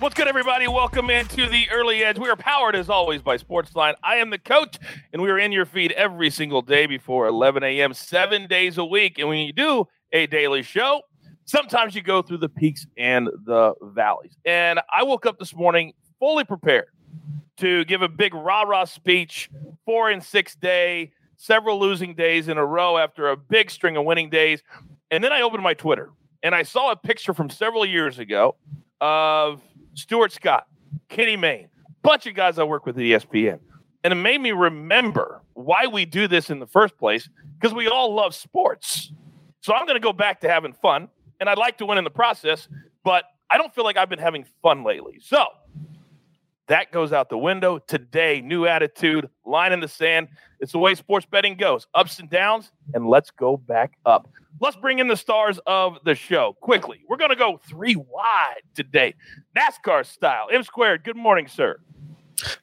What's good, everybody? Welcome into the early edge. We are powered, as always, by Sportsline. I am the coach, and we are in your feed every single day before 11 a.m., seven days a week. And when you do a daily show, sometimes you go through the peaks and the valleys. And I woke up this morning fully prepared to give a big rah rah speech, four and six day, several losing days in a row after a big string of winning days. And then I opened my Twitter and I saw a picture from several years ago of Stuart Scott, Kenny Mayne, bunch of guys I work with at ESPN. And it made me remember why we do this in the first place because we all love sports. So I'm going to go back to having fun, and I'd like to win in the process, but I don't feel like I've been having fun lately. So that goes out the window today. New attitude, line in the sand. It's the way sports betting goes ups and downs, and let's go back up. Let's bring in the stars of the show quickly. We're going to go three wide today, NASCAR style. M squared, good morning, sir.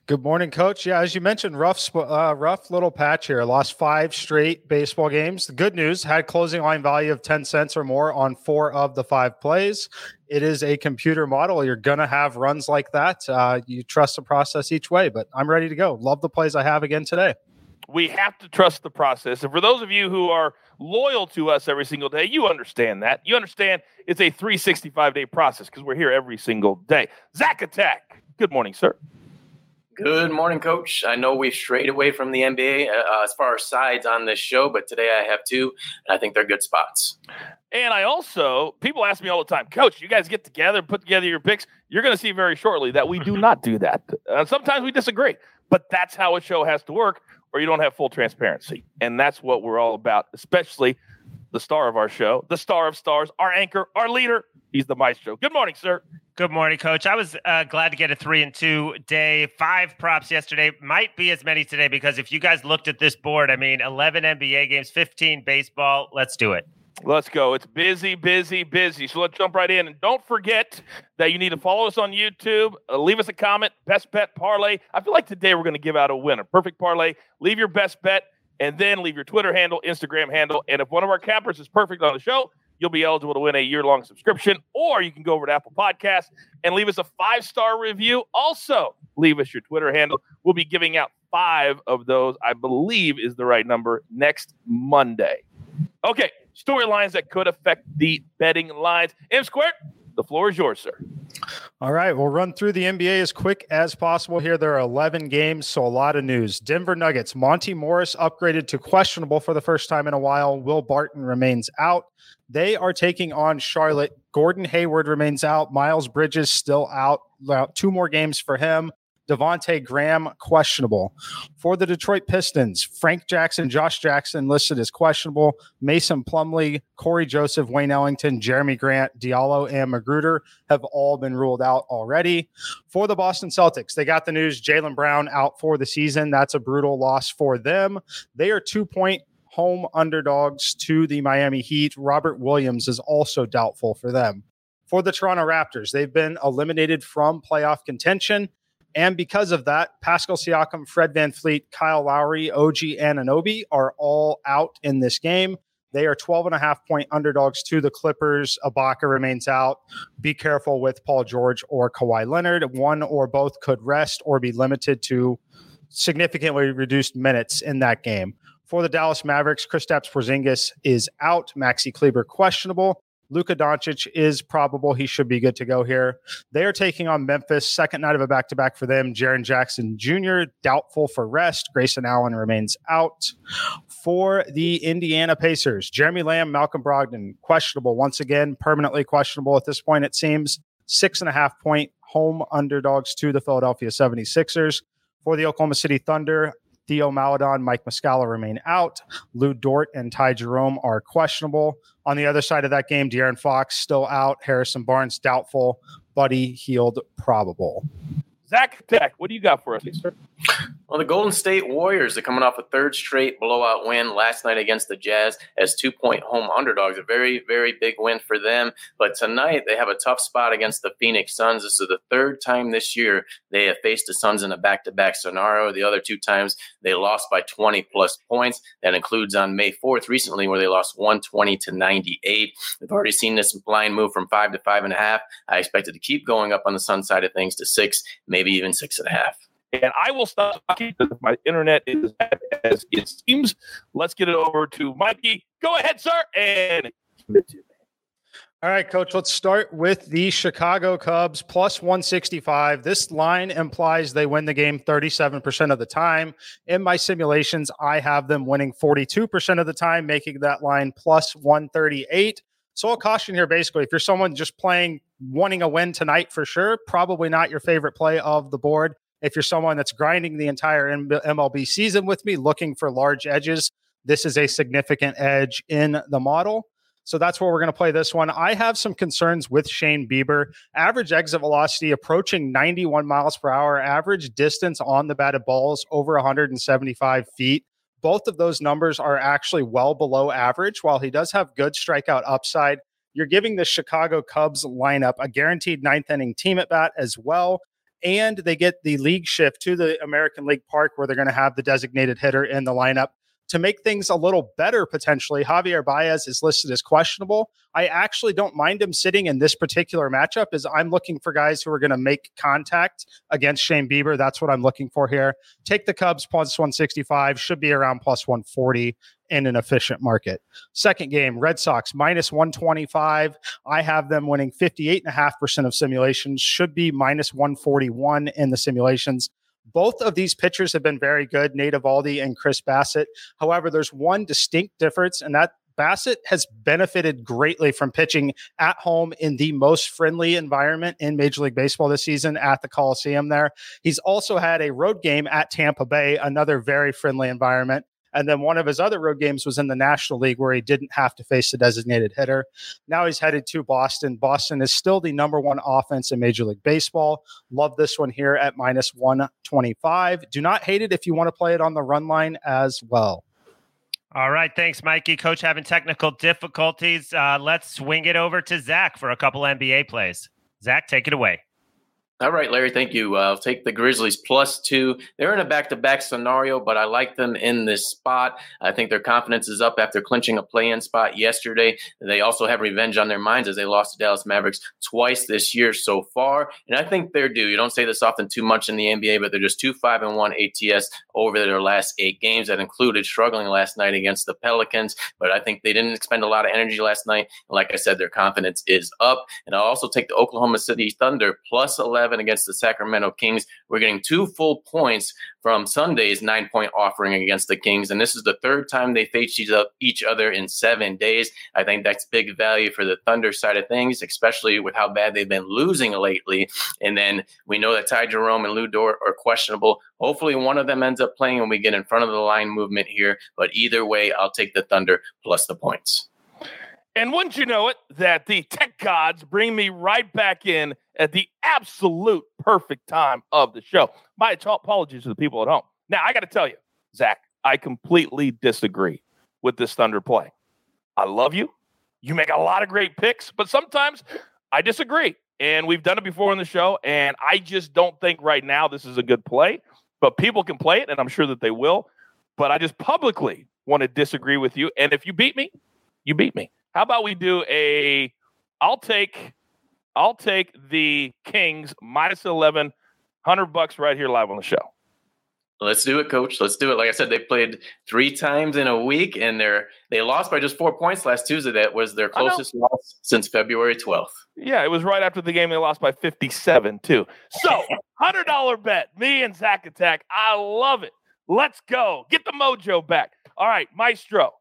Good morning, Coach. Yeah, as you mentioned, rough, uh, rough little patch here. Lost five straight baseball games. The good news had closing line value of ten cents or more on four of the five plays. It is a computer model. You're gonna have runs like that. Uh, you trust the process each way, but I'm ready to go. Love the plays I have again today. We have to trust the process, and for those of you who are loyal to us every single day, you understand that. You understand it's a 365 day process because we're here every single day. Zach Attack. Good morning, sir. Good morning, Coach. I know we've strayed away from the NBA uh, as far as sides on this show, but today I have two, and I think they're good spots. And I also, people ask me all the time, Coach, you guys get together, put together your picks. You're going to see very shortly that we do not do that. Uh, sometimes we disagree, but that's how a show has to work, or you don't have full transparency. And that's what we're all about, especially the star of our show, the star of stars, our anchor, our leader. He's the maestro. Good morning, sir. Good morning, Coach. I was uh, glad to get a three and two day. Five props yesterday might be as many today because if you guys looked at this board, I mean, eleven NBA games, fifteen baseball. Let's do it. Let's go. It's busy, busy, busy. So let's jump right in. And don't forget that you need to follow us on YouTube. Uh, leave us a comment. Best bet parlay. I feel like today we're going to give out a winner. Perfect parlay. Leave your best bet and then leave your Twitter handle, Instagram handle. And if one of our cappers is perfect on the show, you'll be eligible to win a year long subscription. Or you can go over to Apple Podcasts and leave us a five star review. Also, leave us your Twitter handle. We'll be giving out five of those, I believe is the right number, next Monday. Okay, storylines that could affect the betting lines. M Square, the floor is yours, sir. All right, we'll run through the NBA as quick as possible here. There are 11 games, so a lot of news. Denver Nuggets, Monte Morris upgraded to questionable for the first time in a while. Will Barton remains out. They are taking on Charlotte. Gordon Hayward remains out. Miles Bridges still out. Two more games for him. Devonte Graham questionable. For the Detroit Pistons, Frank Jackson, Josh Jackson listed as questionable. Mason Plumlee, Cory Joseph, Wayne Ellington, Jerami Grant, Diallo, and McGruder have all been ruled out already. For the Boston Celtics, they got the news Jaylen Brown out for the season. That's a brutal loss for them. They are two point home underdogs to the Miami Heat. Robert Williams is also doubtful for them. For the Toronto Raptors, they've been eliminated from playoff contention. And because of that, Pascal Siakam, Fred VanVleet, Kyle Lowry, OG Anunoby are all out in this game. They are 12 and a half point underdogs to the Clippers. Ibaka remains out. Be careful with Paul George or Kawhi Leonard. One or both could rest or be limited to significantly reduced minutes in that game. For the Dallas Mavericks, Kristaps Porzingis is out. Maxi Kleber questionable. Luka Doncic is probable. He should be good to go here. They are taking on Memphis. Second night of a back to back for them. Jaren Jackson Jr., doubtful for rest. Grayson Allen remains out. For the Indiana Pacers, Jeremy Lamb, Malcolm Brogdon, questionable once again, permanently questionable at this point, it seems. Six and a half point home underdogs to the Philadelphia 76ers. For the Oklahoma City Thunder, Theo Maledon, Mike Muscala remain out. Lu Dort and Ty Jerome are questionable. On the other side of that game, De'Aaron Fox still out. Harrison Barnes doubtful. Buddy Hield probable. Zach Attack, what do you got for us, sir? Well, the Golden State Warriors are coming off a third straight blowout win last night against the Jazz as two point home underdogs. A very, very big win for them. But tonight they have a tough spot against the Phoenix Suns. This is the third time this year they have faced the Suns in a back to back scenario. The other two times they lost by 20 plus points. That includes on May 4th recently, where they lost 120 to 98. We've already seen this line move from five to five and a half. I expect it to keep going up on the Sun side of things to six, maybe even six and a half and I will stop talking because my internet is as it seems. Let's get it over to Mikey. Go ahead, sir, and all right, coach, let's start with the Chicago Cubs plus 165. This line implies they win the game 37% of the time. In my simulations, I have them winning 42% of the time, making that line plus 138. So I'll caution here basically if you're someone just playing wanting a win tonight for sure, probably not your favorite play of the board. If you're someone that's grinding the entire MLB season with me, looking for large edges, this is a significant edge in the model. So that's where we're going to play this one. I have some concerns with Shane Bieber. Average exit velocity approaching 91 miles per hour, average distance on the batted balls over 175 feet. Both of those numbers are actually well below average. While he does have good strikeout upside, you're giving the Chicago Cubs lineup a guaranteed ninth inning team at bat as well and they get the league shift to the American League Park where they're going to have the designated hitter in the lineup to make things a little better potentially. Javier Baez is listed as questionable. I actually don't mind him sitting in this particular matchup as I'm looking for guys who are going to make contact against Shane Bieber. That's what I'm looking for here. Take the Cubs plus 165, should be around plus 140 in an efficient market. Second game, Red Sox minus 125. I have them winning 58.5% of simulations, should be minus 141 in the simulations. Both of these pitchers have been very good, Nate Eovaldi and Chris Bassitt. However, there's one distinct difference, and that Bassitt has benefited greatly from pitching at home in the most friendly environment in Major League Baseball this season at the Coliseum there. He's also had a road game at Tampa Bay, another very friendly environment. And then one of his other road games was in the National League where he didn't have to face the designated hitter. Now he's headed to Boston. Boston is still the number one offense in Major League Baseball. Love this one here at minus 125. Do not hate it if you want to play it on the run line as well. All right. Thanks, Mikey. Coach having technical difficulties. Uh, let's swing it over to Zach for a couple NBA plays. Zach, take it away. All right, Larry, thank you. Uh, I'll take the Grizzlies plus two. They're in a back to back scenario, but I like them in this spot. I think their confidence is up after clinching a play in spot yesterday. They also have revenge on their minds as they lost to Dallas Mavericks twice this year so far. And I think they're due. You don't say this often too much in the NBA, but they're just 2 5 and 1 ATS over their last eight games. That included struggling last night against the Pelicans, but I think they didn't expend a lot of energy last night. And like I said, their confidence is up. And I'll also take the Oklahoma City Thunder plus 11 11 against the Sacramento Kings. We're getting two full points from Sunday's nine point offering against the Kings. And this is the third time they faced each other in seven days. I think that's big value for the Thunder side of things, especially with how bad they've been losing lately. And then we know that Ty Jerome and Lu Dort are questionable. Hopefully, one of them ends up playing and we get in front of the line movement here. But either way, I'll take the Thunder plus the points. And wouldn't you know it, that the tech gods bring me right back in at the absolute perfect time of the show. My apologies to the people at home. Now, I got to tell you, Zach, I completely disagree with this Thunder play. I love you. You make a lot of great picks, but sometimes I disagree. And we've done it before in the show. And I just don't think right now this is a good play. But people can play it, and I'm sure that they will. But I just publicly want to disagree with you. And if you beat me, you beat me. How about we do a I'll take I'll take the Kings minus 11, 100 bucks right here live on the show. Let's do it, coach. Let's do it. Like I said, they played three times in a week and they're they lost by just four points last Tuesday. That was their closest loss since February 12th. Yeah, it was right after the game they lost by 57, too. So, $100 bet, me and Zach Attack. I love it. Let's go. Get the mojo back. All right, Maestro.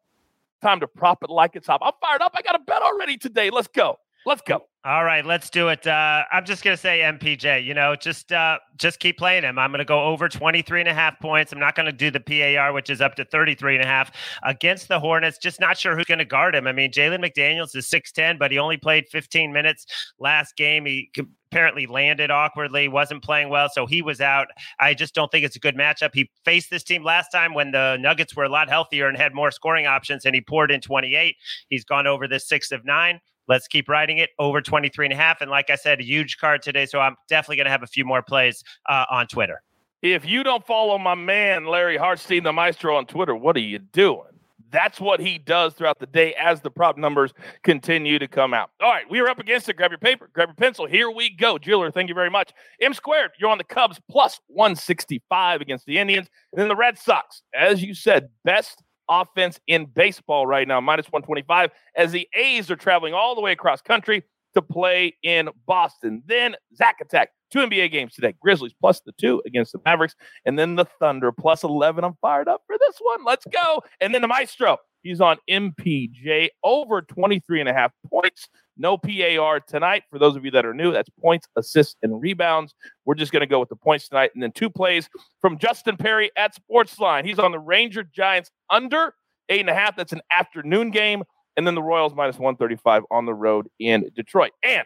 Time to prop it like it's hot. I'm fired up. I got a bet already today. Let's go. Let's go. All right, let's do it. Uh, I'm just going to say MPJ, you know, just uh, just keep playing him. I'm going to go over 23 and a half points. I'm not going to do the PAR, which is up to 33 and a half against the Hornets. Just not sure who's going to guard him. I mean, Jalen McDaniels is 6'10, but he only played 15 minutes last game. He apparently landed awkwardly, wasn't playing well, so he was out. I just don't think it's a good matchup. He faced this team last time when the Nuggets were a lot healthier and had more scoring options, and he poured in 28. He's gone over this six of nine. Let's keep riding it over 23 and a half. And like I said, a huge card today. So I'm definitely going to have a few more plays uh, on Twitter. If you don't follow my man, Larry Hartstein, the maestro on Twitter, what are you doing? That's what he does throughout the day as the prop numbers continue to come out. All right, we are up against it. Grab your paper, grab your pencil. Here we go. Jeweler, thank you very much. M squared, you're on the Cubs plus 165 against the Indians. And then the Red Sox, as you said, best offense in baseball right now, minus 125, as the A's are traveling all the way across country to play in Boston. Then Zach Attack, two NBA games today. Grizzlies plus the two against the Mavericks, and then the Thunder plus 11. I'm fired up for this one. Let's go. And then the Maestro, he's on MPJ over 23 and a half points. No PAR tonight. For those of you that are new, that's points, assists, and rebounds. We're just going to go with the points tonight. And then two plays from Justin Perry at Sportsline. He's on the Ranger Giants under eight and a half. That's an afternoon game. And then the Royals minus 135 on the road in Detroit. And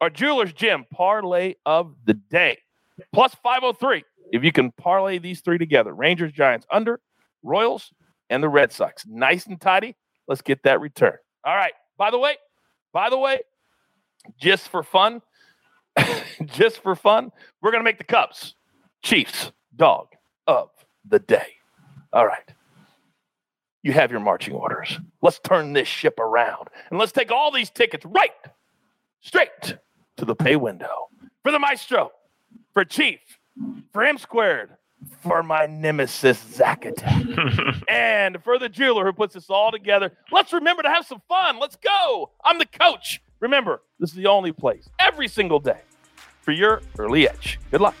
our Jewelers Gym parlay of the day plus 503. If you can parlay these three together Rangers, Giants under, Royals, and the Red Sox. Nice and tidy. Let's get that return. All right. By the way, by the way, just for fun, just for fun, we're going to make the Cubs Chiefs dog of the day. All right. You have your marching orders. Let's turn this ship around and let's take all these tickets right straight to the pay window for the maestro, for Chief, for M squared, for my nemesis Zach Attack, and for the jeweler who puts this all together. Let's remember to have some fun. Let's go. I'm the coach. Remember, this is the only place every single day for your early edge. Good luck.